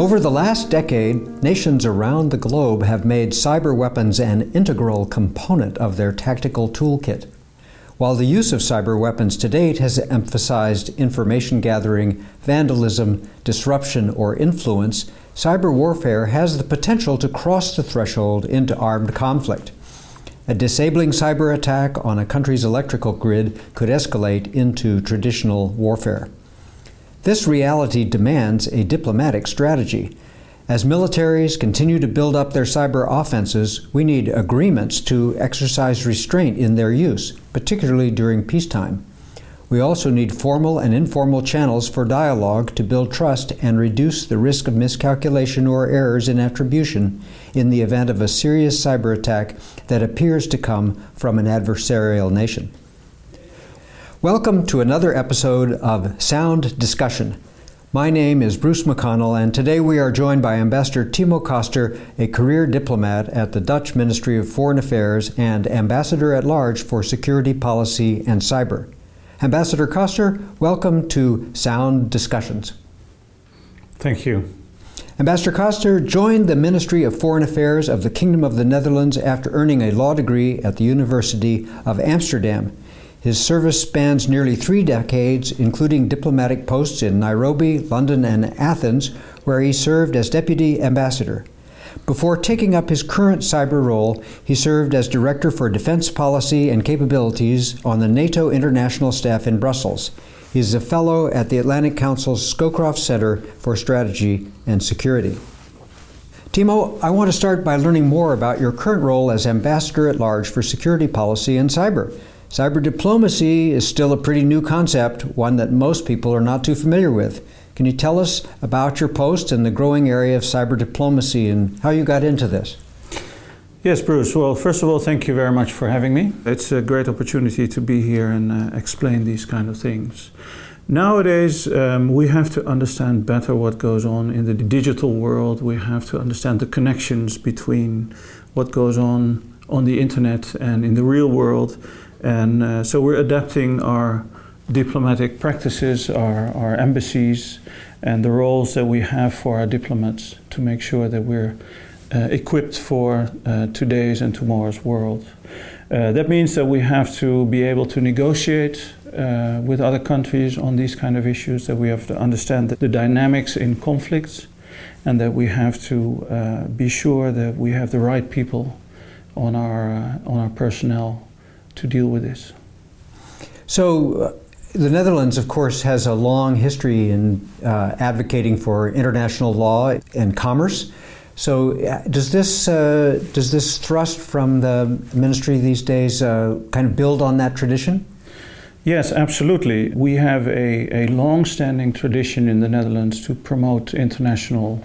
Over the last decade, nations around the globe have made cyber weapons an integral component of their tactical toolkit. While the use of cyber weapons to date has emphasized information gathering, vandalism, disruption, or influence, cyber warfare has the potential to cross the threshold into armed conflict. A disabling cyber attack on a country's electrical grid could escalate into traditional warfare. This reality demands a diplomatic strategy. As militaries continue to build up their cyber offenses, we need agreements to exercise restraint in their use, particularly during peacetime. We also need formal and informal channels for dialogue to build trust and reduce the risk of miscalculation or errors in attribution in the event of a serious cyber attack that appears to come from an adversarial nation. Welcome to another episode of Sound Discussion. My name is Bruce McConnell, and today we are joined by Ambassador Timo Koster, a career diplomat at the Dutch Ministry of Foreign Affairs and Ambassador at Large for Security Policy and Cyber. Ambassador Koster, welcome to Sound Discussions. Thank you. Ambassador Koster joined the Ministry of Foreign Affairs of the Kingdom of the Netherlands after earning a law degree at the University of Amsterdam. His service spans nearly three decades, including diplomatic posts in Nairobi, London, and Athens, where he served as deputy ambassador. Before taking up his current cyber role, he served as Director for Defense Policy and Capabilities on the NATO International Staff in Brussels. He is a fellow at the Atlantic Council's Scowcroft Center for Strategy and Security. Timo, I want to start by learning more about your current role as Ambassador at Large for Security Policy and Cyber. Cyber diplomacy is still a pretty new concept, one that most people are not too familiar with. Can you tell us about your post and the growing area of cyber diplomacy and how you got into this? Yes, Bruce. Well, first of all, thank you very much for having me. It's a great opportunity to be here and uh, explain these kind of things. Nowadays, um, we have to understand better what goes on in the digital world. We have to understand the connections between what goes on on the internet and in the real world and uh, so we're adapting our diplomatic practices, our, our embassies, and the roles that we have for our diplomats to make sure that we're uh, equipped for uh, today's and tomorrow's world. Uh, that means that we have to be able to negotiate uh, with other countries on these kind of issues, that we have to understand the dynamics in conflicts, and that we have to uh, be sure that we have the right people on our, on our personnel to deal with this. So, uh, the Netherlands, of course, has a long history in uh, advocating for international law and commerce. So, uh, does this uh, does this thrust from the ministry these days uh, kind of build on that tradition? Yes, absolutely. We have a, a long-standing tradition in the Netherlands to promote international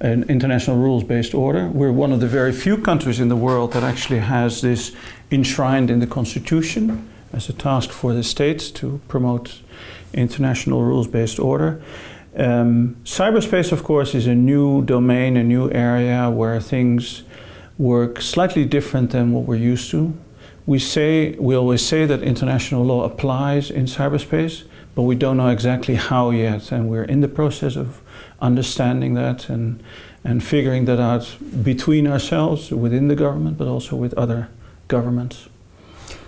an international rules-based order. We're one of the very few countries in the world that actually has this enshrined in the constitution as a task for the states to promote international rules-based order. Um, cyberspace, of course, is a new domain, a new area where things work slightly different than what we're used to. We say we always say that international law applies in cyberspace, but we don't know exactly how yet, and we're in the process of understanding that and and figuring that out between ourselves within the government, but also with other governments.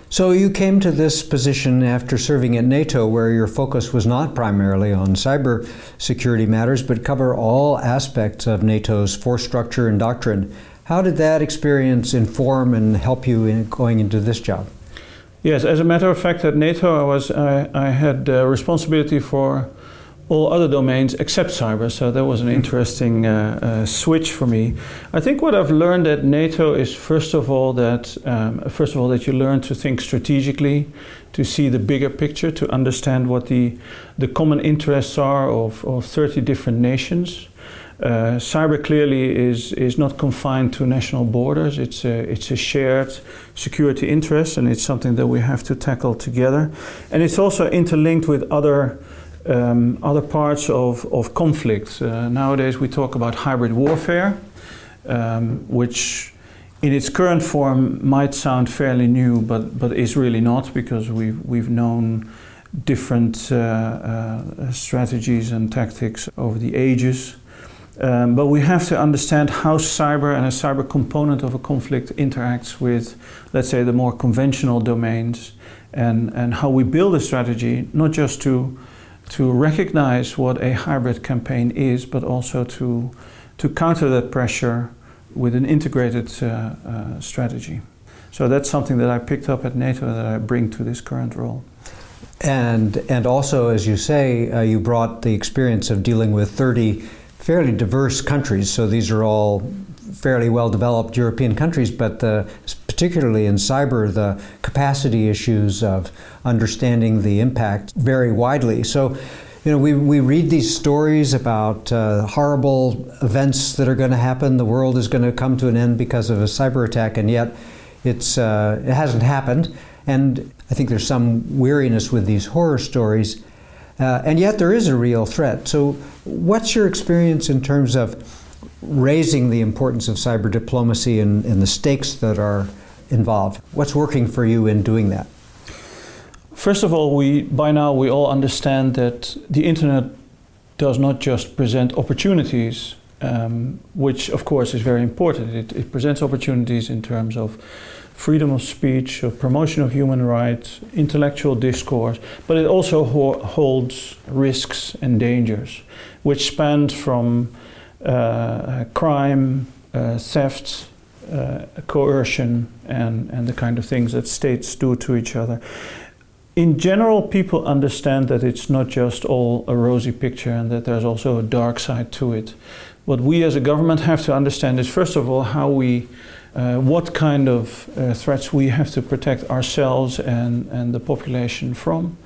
So you came to this position after serving at NATO, where your focus was not primarily on cyber security matters, but cover all aspects of NATO's force structure and doctrine. How did that experience inform and help you in going into this job? Yes, as a matter of fact, at NATO, I was I, I had uh, responsibility for all other domains except cyber. So that was an interesting uh, uh, switch for me. I think what I've learned at NATO is first of all that um, first of all that you learn to think strategically, to see the bigger picture, to understand what the the common interests are of, of 30 different nations. Uh, cyber clearly is is not confined to national borders. It's a it's a shared security interest, and it's something that we have to tackle together. And it's also interlinked with other um, other parts of, of conflict. Uh, nowadays, we talk about hybrid warfare, um, which in its current form might sound fairly new, but, but is really not because we've, we've known different uh, uh, strategies and tactics over the ages. Um, but we have to understand how cyber and a cyber component of a conflict interacts with, let's say, the more conventional domains, and, and how we build a strategy, not just to, to recognize what a hybrid campaign is, but also to, to counter that pressure with an integrated uh, uh, strategy. So that's something that I picked up at NATO that I bring to this current role. And, and also, as you say, uh, you brought the experience of dealing with 30 fairly diverse countries. So these are all fairly well developed European countries, but uh, particularly in cyber, the capacity issues of understanding the impact vary widely. So, you know, we, we read these stories about uh, horrible events that are going to happen. The world is going to come to an end because of a cyber attack, and yet it's, uh, it hasn't happened. And I think there's some weariness with these horror stories. Uh, and yet there is a real threat. So, what's your experience in terms of raising the importance of cyber diplomacy and, and the stakes that are involved? What's working for you in doing that? First of all, we by now we all understand that the internet does not just present opportunities, um, which of course is very important. It, it, presents opportunities in terms of freedom of speech, of promotion of human rights, intellectual discourse, but it also ho- holds risks and dangers, which span from uh, crime, uh, theft, uh, coercion, and, and the kind of things that states do to each other in general, people understand that it's not just all a rosy picture and that there's also a dark side to it. What we as a government have to understand is, first of all, how we, uh, what kind of uh, threats we have to protect ourselves and, and the population from,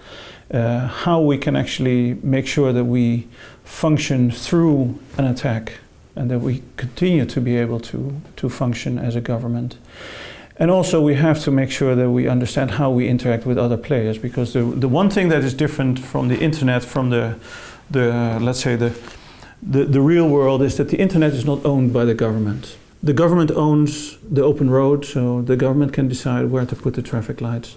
uh, how we can actually make sure that we function through an attack and that we continue to be able to, to function as a government. And also, we have to make sure that we understand how we interact with other players, because the, the one thing that is different from the internet, from the, the let's say the, the, the real world, is that the internet is not owned by the government. The government owns the open road, so the government can decide where to put the traffic lights.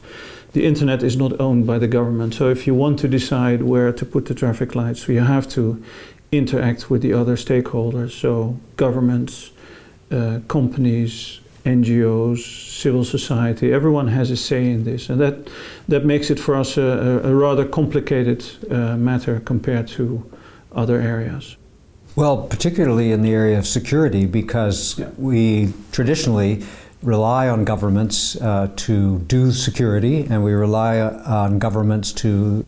The internet is not owned by the government, so if you want to decide where to put the traffic lights, you have to interact with the other stakeholders, so governments, uh, companies, NGOs, civil society, everyone has a say in this. And that, that makes it for us a, a rather complicated uh, matter compared to other areas. Well, particularly in the area of security, because yeah. we traditionally rely on governments uh, to do security, and we rely on governments to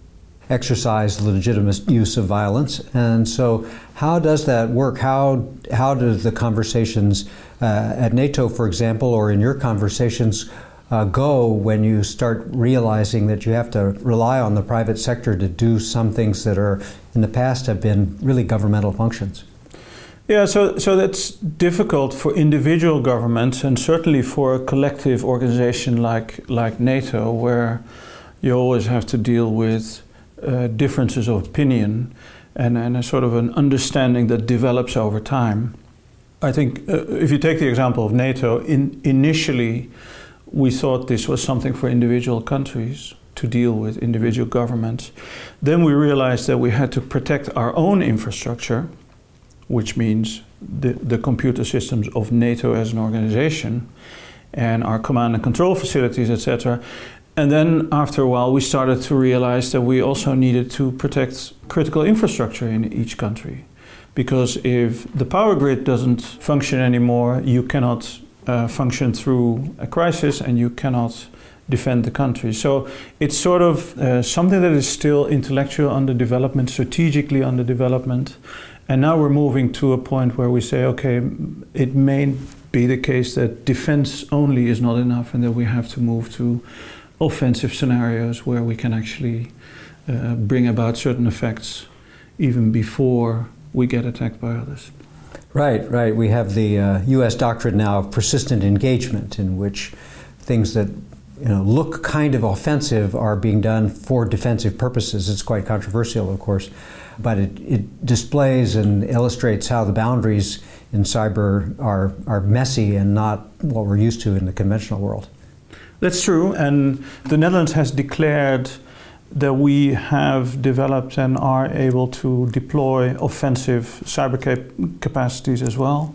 exercise the legitimate use of violence. And so, how does that work? How how do the conversations uh, at NATO, for example, or in your conversations? Uh, go when you start realizing that you have to rely on the private sector to do some things that are in the past have been really governmental functions. Yeah, so, so that's difficult for individual governments and certainly for a collective organization like, like NATO, where you always have to deal with uh, differences of opinion and, and a sort of an understanding that develops over time. I think uh, if you take the example of NATO, in, initially we thought this was something for individual countries to deal with, individual governments. Then we realized that we had to protect our own infrastructure, which means the, the computer systems of NATO as an organization and our command and control facilities, etc. And then after a while, we started to realize that we also needed to protect critical infrastructure in each country. Because if the power grid doesn't function anymore, you cannot uh, function through a crisis and you cannot defend the country. So it's sort of uh, something that is still intellectual under development, strategically under development. And now we're moving to a point where we say, okay, it may be the case that defense only is not enough and that we have to move to offensive scenarios where we can actually uh, bring about certain effects even before we get attacked by others. Right, right. We have the uh, U.S. doctrine now of persistent engagement, in which things that you know, look kind of offensive are being done for defensive purposes. It's quite controversial, of course, but it, it displays and illustrates how the boundaries in cyber are, are messy and not what we're used to in the conventional world. That's true, and the Netherlands has declared that we have developed and are able to deploy offensive cyber cap- capacities as well.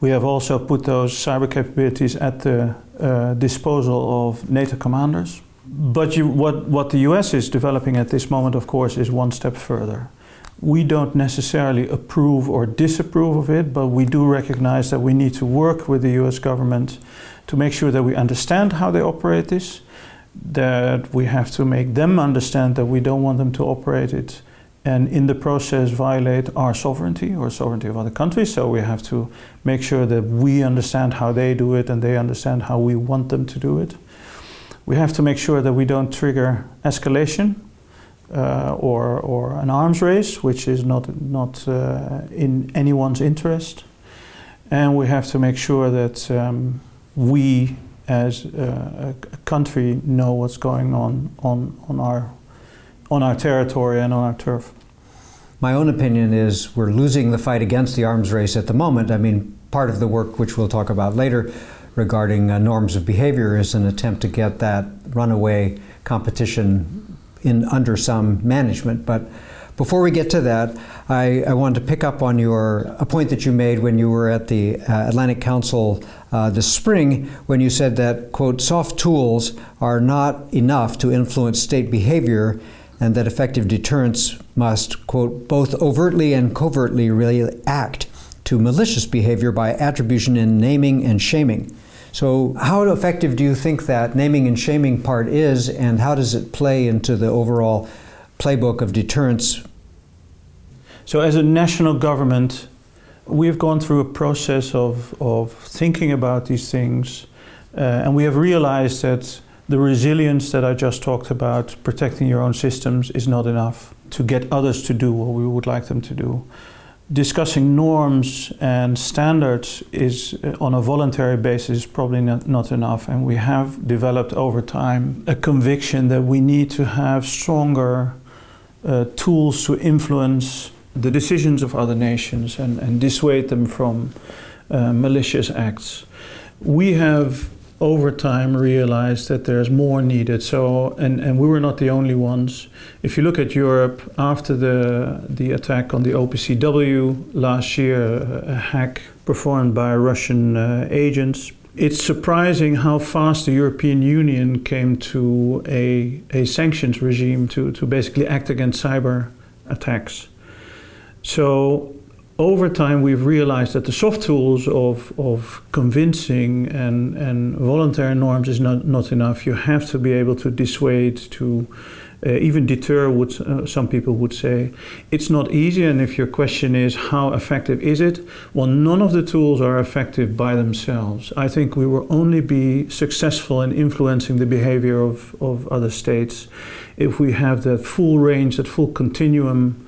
We have also put those cyber capabilities at the uh, disposal of NATO commanders. But you, what, what the US is developing at this moment, of course, is one step further. We don't necessarily approve or disapprove of it, but we do recognize that we need to work with the US government to make sure that we understand how they operate this, that we have to make them understand that we don't want them to operate it and in the process violate our sovereignty or sovereignty of other countries. So we have to make sure that we understand how they do it and they understand how we want them to do it. We have to make sure that we don't trigger escalation uh, or, or an arms race, which is not, not uh, in anyone's interest. And we have to make sure that um, we, as uh, a country, know what's going on on, on, our, on our territory and on our turf. My own opinion is we're losing the fight against the arms race at the moment. I mean, part of the work, which we'll talk about later, regarding uh, norms of behavior is an attempt to get that runaway competition in under some management. But before we get to that, I, I wanted to pick up on your a point that you made when you were at the uh, Atlantic Council uh, this spring, when you said that quote soft tools are not enough to influence state behavior, and that effective deterrence must quote both overtly and covertly really act to malicious behavior by attribution and naming and shaming. So, how effective do you think that naming and shaming part is, and how does it play into the overall playbook of deterrence? So, as a national government, we've gone through a process of, of thinking about these things, uh, and we have realized that the resilience that I just talked about, protecting your own systems, is not enough to get others to do what we would like them to do. Discussing norms and standards is uh, on a voluntary basis probably not, not, enough and we have developed over time a conviction that we need to have stronger uh, tools to influence the decisions of other nations and, and dissuade them from uh, malicious acts. We have over time realized that there's more needed. So, and, and we were not the only ones. If you look at Europe, after the, the attack on the OPCW last year, a hack performed by Russian uh, agents, it's surprising how fast the European Union came to a, a sanctions regime to, to basically act against cyber attacks. So over time we've realized that the soft tools of, of convincing and, and voluntary norms is not, not enough. You have to be able to dissuade, to uh, even deter, what uh, some people would say. It's not easy, and if your question is how effective is it, well, none of the tools are effective by themselves. I think we will only be successful in influencing the behavior of, of other states if we have that full range, that full continuum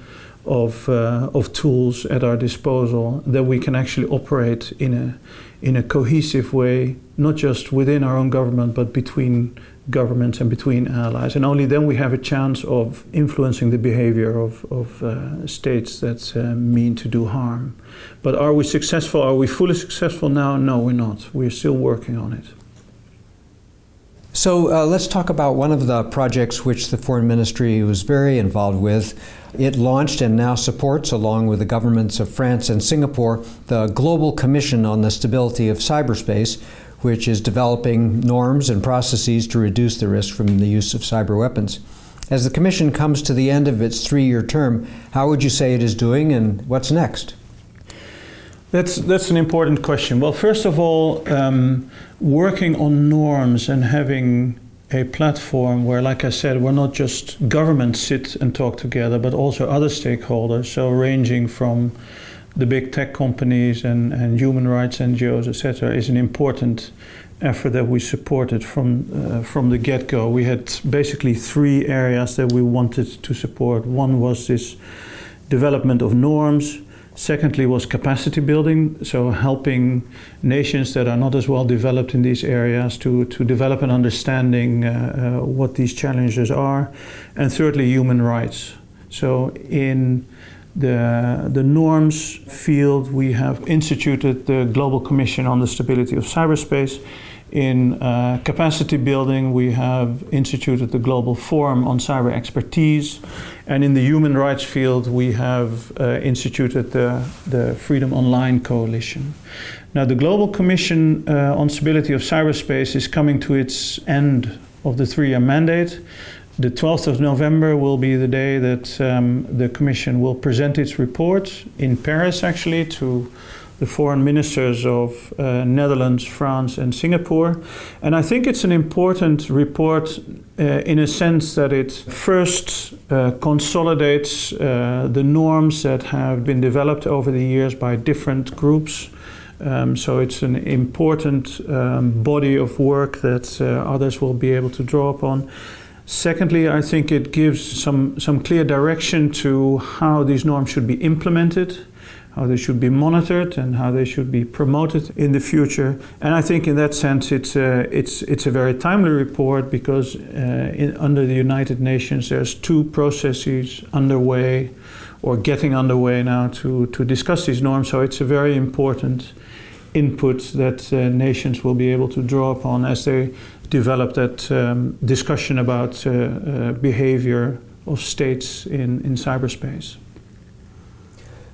of, uh, of tools at our disposal that we can actually operate in a, in a cohesive way, not just within our own government, but between governments and between allies. And only then we have a chance of influencing the behavior of, of uh, states that uh, mean to do harm. But are we successful? Are we fully successful now? No, we're not. We're still working on it. So uh, let's talk about one of the projects which the Foreign Ministry was very involved with. It launched and now supports, along with the governments of France and Singapore, the Global Commission on the Stability of Cyberspace, which is developing norms and processes to reduce the risk from the use of cyber weapons. As the Commission comes to the end of its three year term, how would you say it is doing and what's next? That's, that's an important question. Well, first of all, um, working on norms and having a platform where, like I said, we're not just governments sit and talk together, but also other stakeholders, so ranging from the big tech companies and, and human rights NGOs, etc., is an important effort that we supported from uh, from the get-go. We had basically three areas that we wanted to support. One was this development of norms Secondly, was capacity building, so helping nations that are not as well developed in these areas to, to develop an understanding uh, uh, what these challenges are. And thirdly, human rights. So, in the, the norms field, we have instituted the Global Commission on the Stability of Cyberspace. In uh, capacity building, we have instituted the Global Forum on Cyber Expertise. And in the human rights field, we have uh, instituted the, the Freedom Online Coalition. Now, the Global Commission uh, on Stability of Cyberspace is coming to its end of the three year mandate. The 12th of November will be the day that um, the Commission will present its report in Paris, actually, to the foreign ministers of uh, Netherlands, France, and Singapore. And I think it's an important report uh, in a sense that it first uh, consolidates uh, the norms that have been developed over the years by different groups. Um, so it's an important um, body of work that uh, others will be able to draw upon. Secondly, I think it gives some, some clear direction to how these norms should be implemented how they should be monitored and how they should be promoted in the future. And I think in that sense it's a, uh, it's, it's a very timely report because uh, in, under the United Nations there's two processes underway or getting underway now to, to discuss these norms. So it's a very important input that uh, nations will be able to draw upon as they develop that um, discussion about uh, uh, behavior of states in, in cyberspace.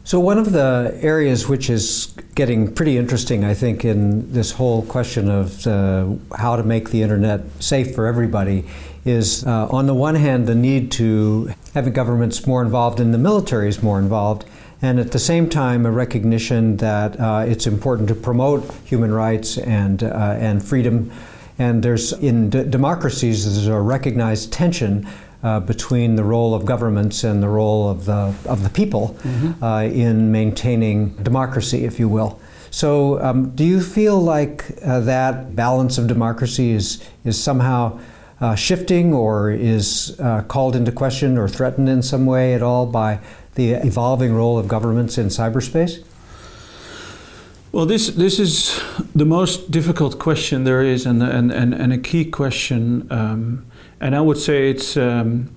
So, one of the areas which is getting pretty interesting, I think, in this whole question of uh, how to make the internet safe for everybody is, uh, on the one hand, the need to have governments more involved and the military is more involved, and at the same time, a recognition that uh, it's important to promote human rights and, uh, and freedom. And there's in d- democracies, there's a recognized tension uh, between the role of governments and the role of the, of the people mm-hmm. uh, in maintaining democracy, if you will. So, um, do you feel like uh, that balance of democracy is, is somehow uh, shifting or is uh, called into question or threatened in some way at all by the evolving role of governments in cyberspace? Well, this this is the most difficult question there is, and and, and, and a key question. Um, and I would say it's um,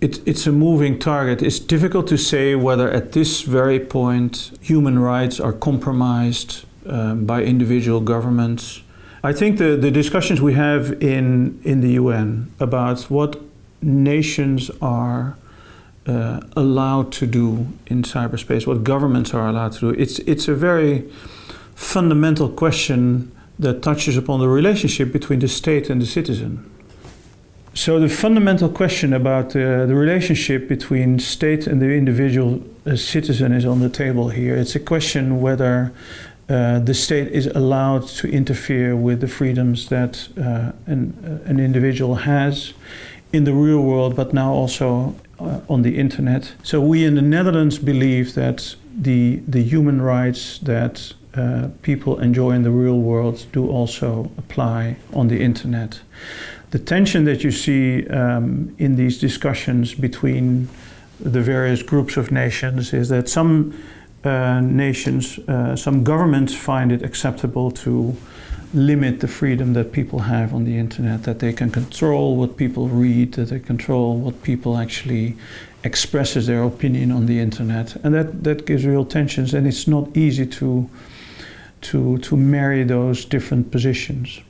it, it's a moving target. It's difficult to say whether at this very point human rights are compromised um, by individual governments. I think the, the discussions we have in in the UN about what nations are uh, allowed to do in cyberspace, what governments are allowed to do, it's it's a very fundamental question that touches upon the relationship between the state and the citizen. So the fundamental question about uh, the relationship between state and the individual uh, citizen is on the table here. It's a question whether uh, the state is allowed to interfere with the freedoms that uh, an, uh, an individual has in the real world, but now also uh, on the internet. So we in the Netherlands believe that the the human rights that people enjoy in the real world do also apply on the internet the tension that you see um, in these discussions between the various groups of nations is that some uh, nations, uh, some governments find it acceptable to limit the freedom that people have on the internet, that they can control what people read, that they control what people actually expresses their opinion on the internet. And that, that gives real tensions and it's not easy to to to marry those different positions.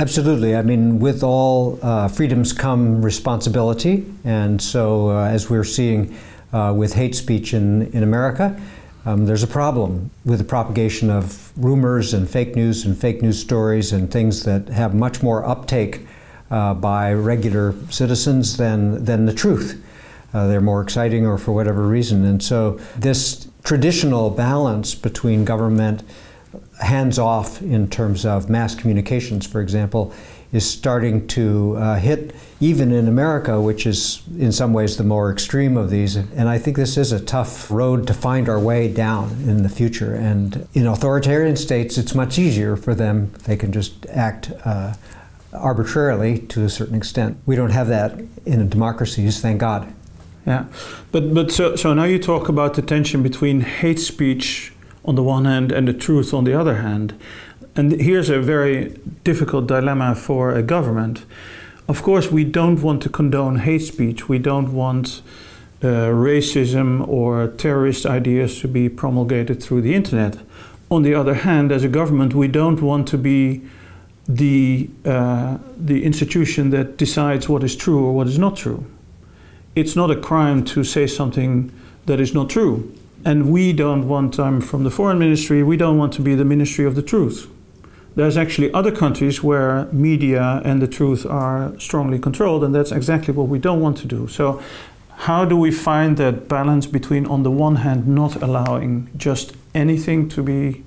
Absolutely. I mean, with all uh, freedoms come responsibility. And so, uh, as we're seeing uh, with hate speech in, in America, um, there's a problem with the propagation of rumors and fake news and fake news stories and things that have much more uptake uh, by regular citizens than, than the truth. Uh, they're more exciting or for whatever reason. And so, this traditional balance between government hands off in terms of mass communications, for example, is starting to uh, hit even in America, which is in some ways the more extreme of these. And I think this is a tough road to find our way down in the future. And in authoritarian states, it's much easier for them. They can just act uh, arbitrarily to a certain extent. We don't have that in democracies, thank God. Yeah, but but so so now you talk about the tension between hate speech on the one hand and the truth on the other hand. And here's a very difficult dilemma for a government. Of course, we don't want to condone hate speech. We don't want uh, racism or terrorist ideas to be promulgated through the internet. On the other hand, as a government, we don't want to be the, uh, the institution that decides what is true or what is not true. It's not a crime to say something that is not true. And we don't want, I'm from the foreign ministry, we don't want to be the ministry of the truth. There's actually other countries where media and the truth are strongly controlled, and that's exactly what we don't want to do. So, how do we find that balance between, on the one hand, not allowing just anything to be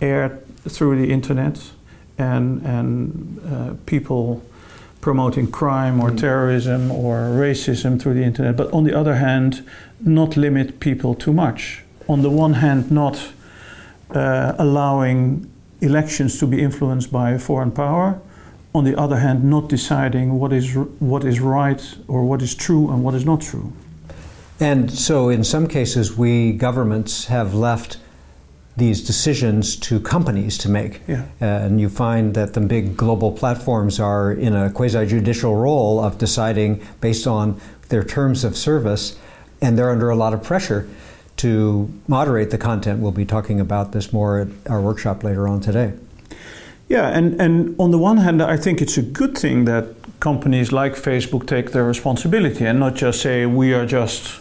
aired through the internet and, and uh, people promoting crime or mm. terrorism or racism through the internet, but on the other hand, not limit people too much. On the one hand, not uh, allowing elections to be influenced by a foreign power. On the other hand, not deciding what is what is right or what is true and what is not true. And so, in some cases, we governments have left these decisions to companies to make. Yeah. Uh, and you find that the big global platforms are in a quasi judicial role of deciding based on their terms of service, and they're under a lot of pressure to moderate the content. We'll be talking about this more at our workshop later on today. Yeah, and, and on the one hand, I think it's a good thing that companies like Facebook take their responsibility and not just say, we are just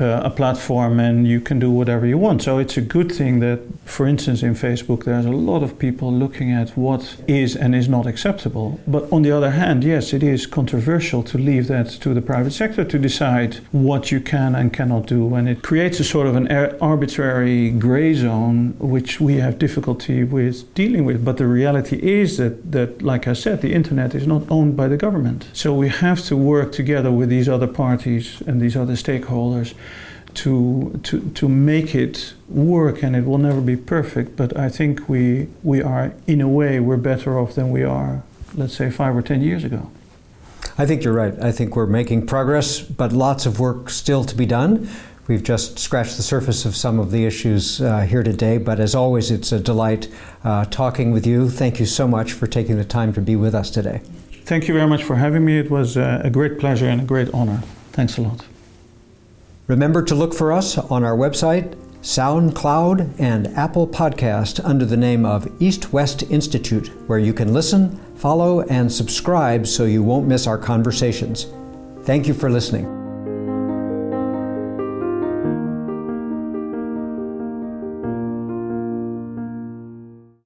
uh, a platform and you can do whatever you want. So it's a good thing that, for instance, in Facebook, there's a lot of people looking at what is and is not acceptable. But on the other hand, yes, it is controversial to leave that to the private sector to decide what you can and cannot do. And it creates a sort of an arbitrary gray zone, which we have difficulty with dealing with. But the reality is that, that, like I said, the internet is not owned by the government. So we have to work together with these other parties and these other stakeholders to, to, to make it work and it will never be perfect but i think we, we are in a way we're better off than we are let's say five or ten years ago. I think you're right. I think we're making progress but lots of work still to be done. We've just scratched the surface of some of the issues uh, here today but as always it's a delight uh, talking with you. Thank you so much for taking the time to be with us today. Thank you very much for having me. It was uh, a great pleasure and a great honor. Thanks a lot Remember to look for us on our website, SoundCloud, and Apple Podcast under the name of East West Institute, where you can listen, follow, and subscribe so you won't miss our conversations. Thank you for listening.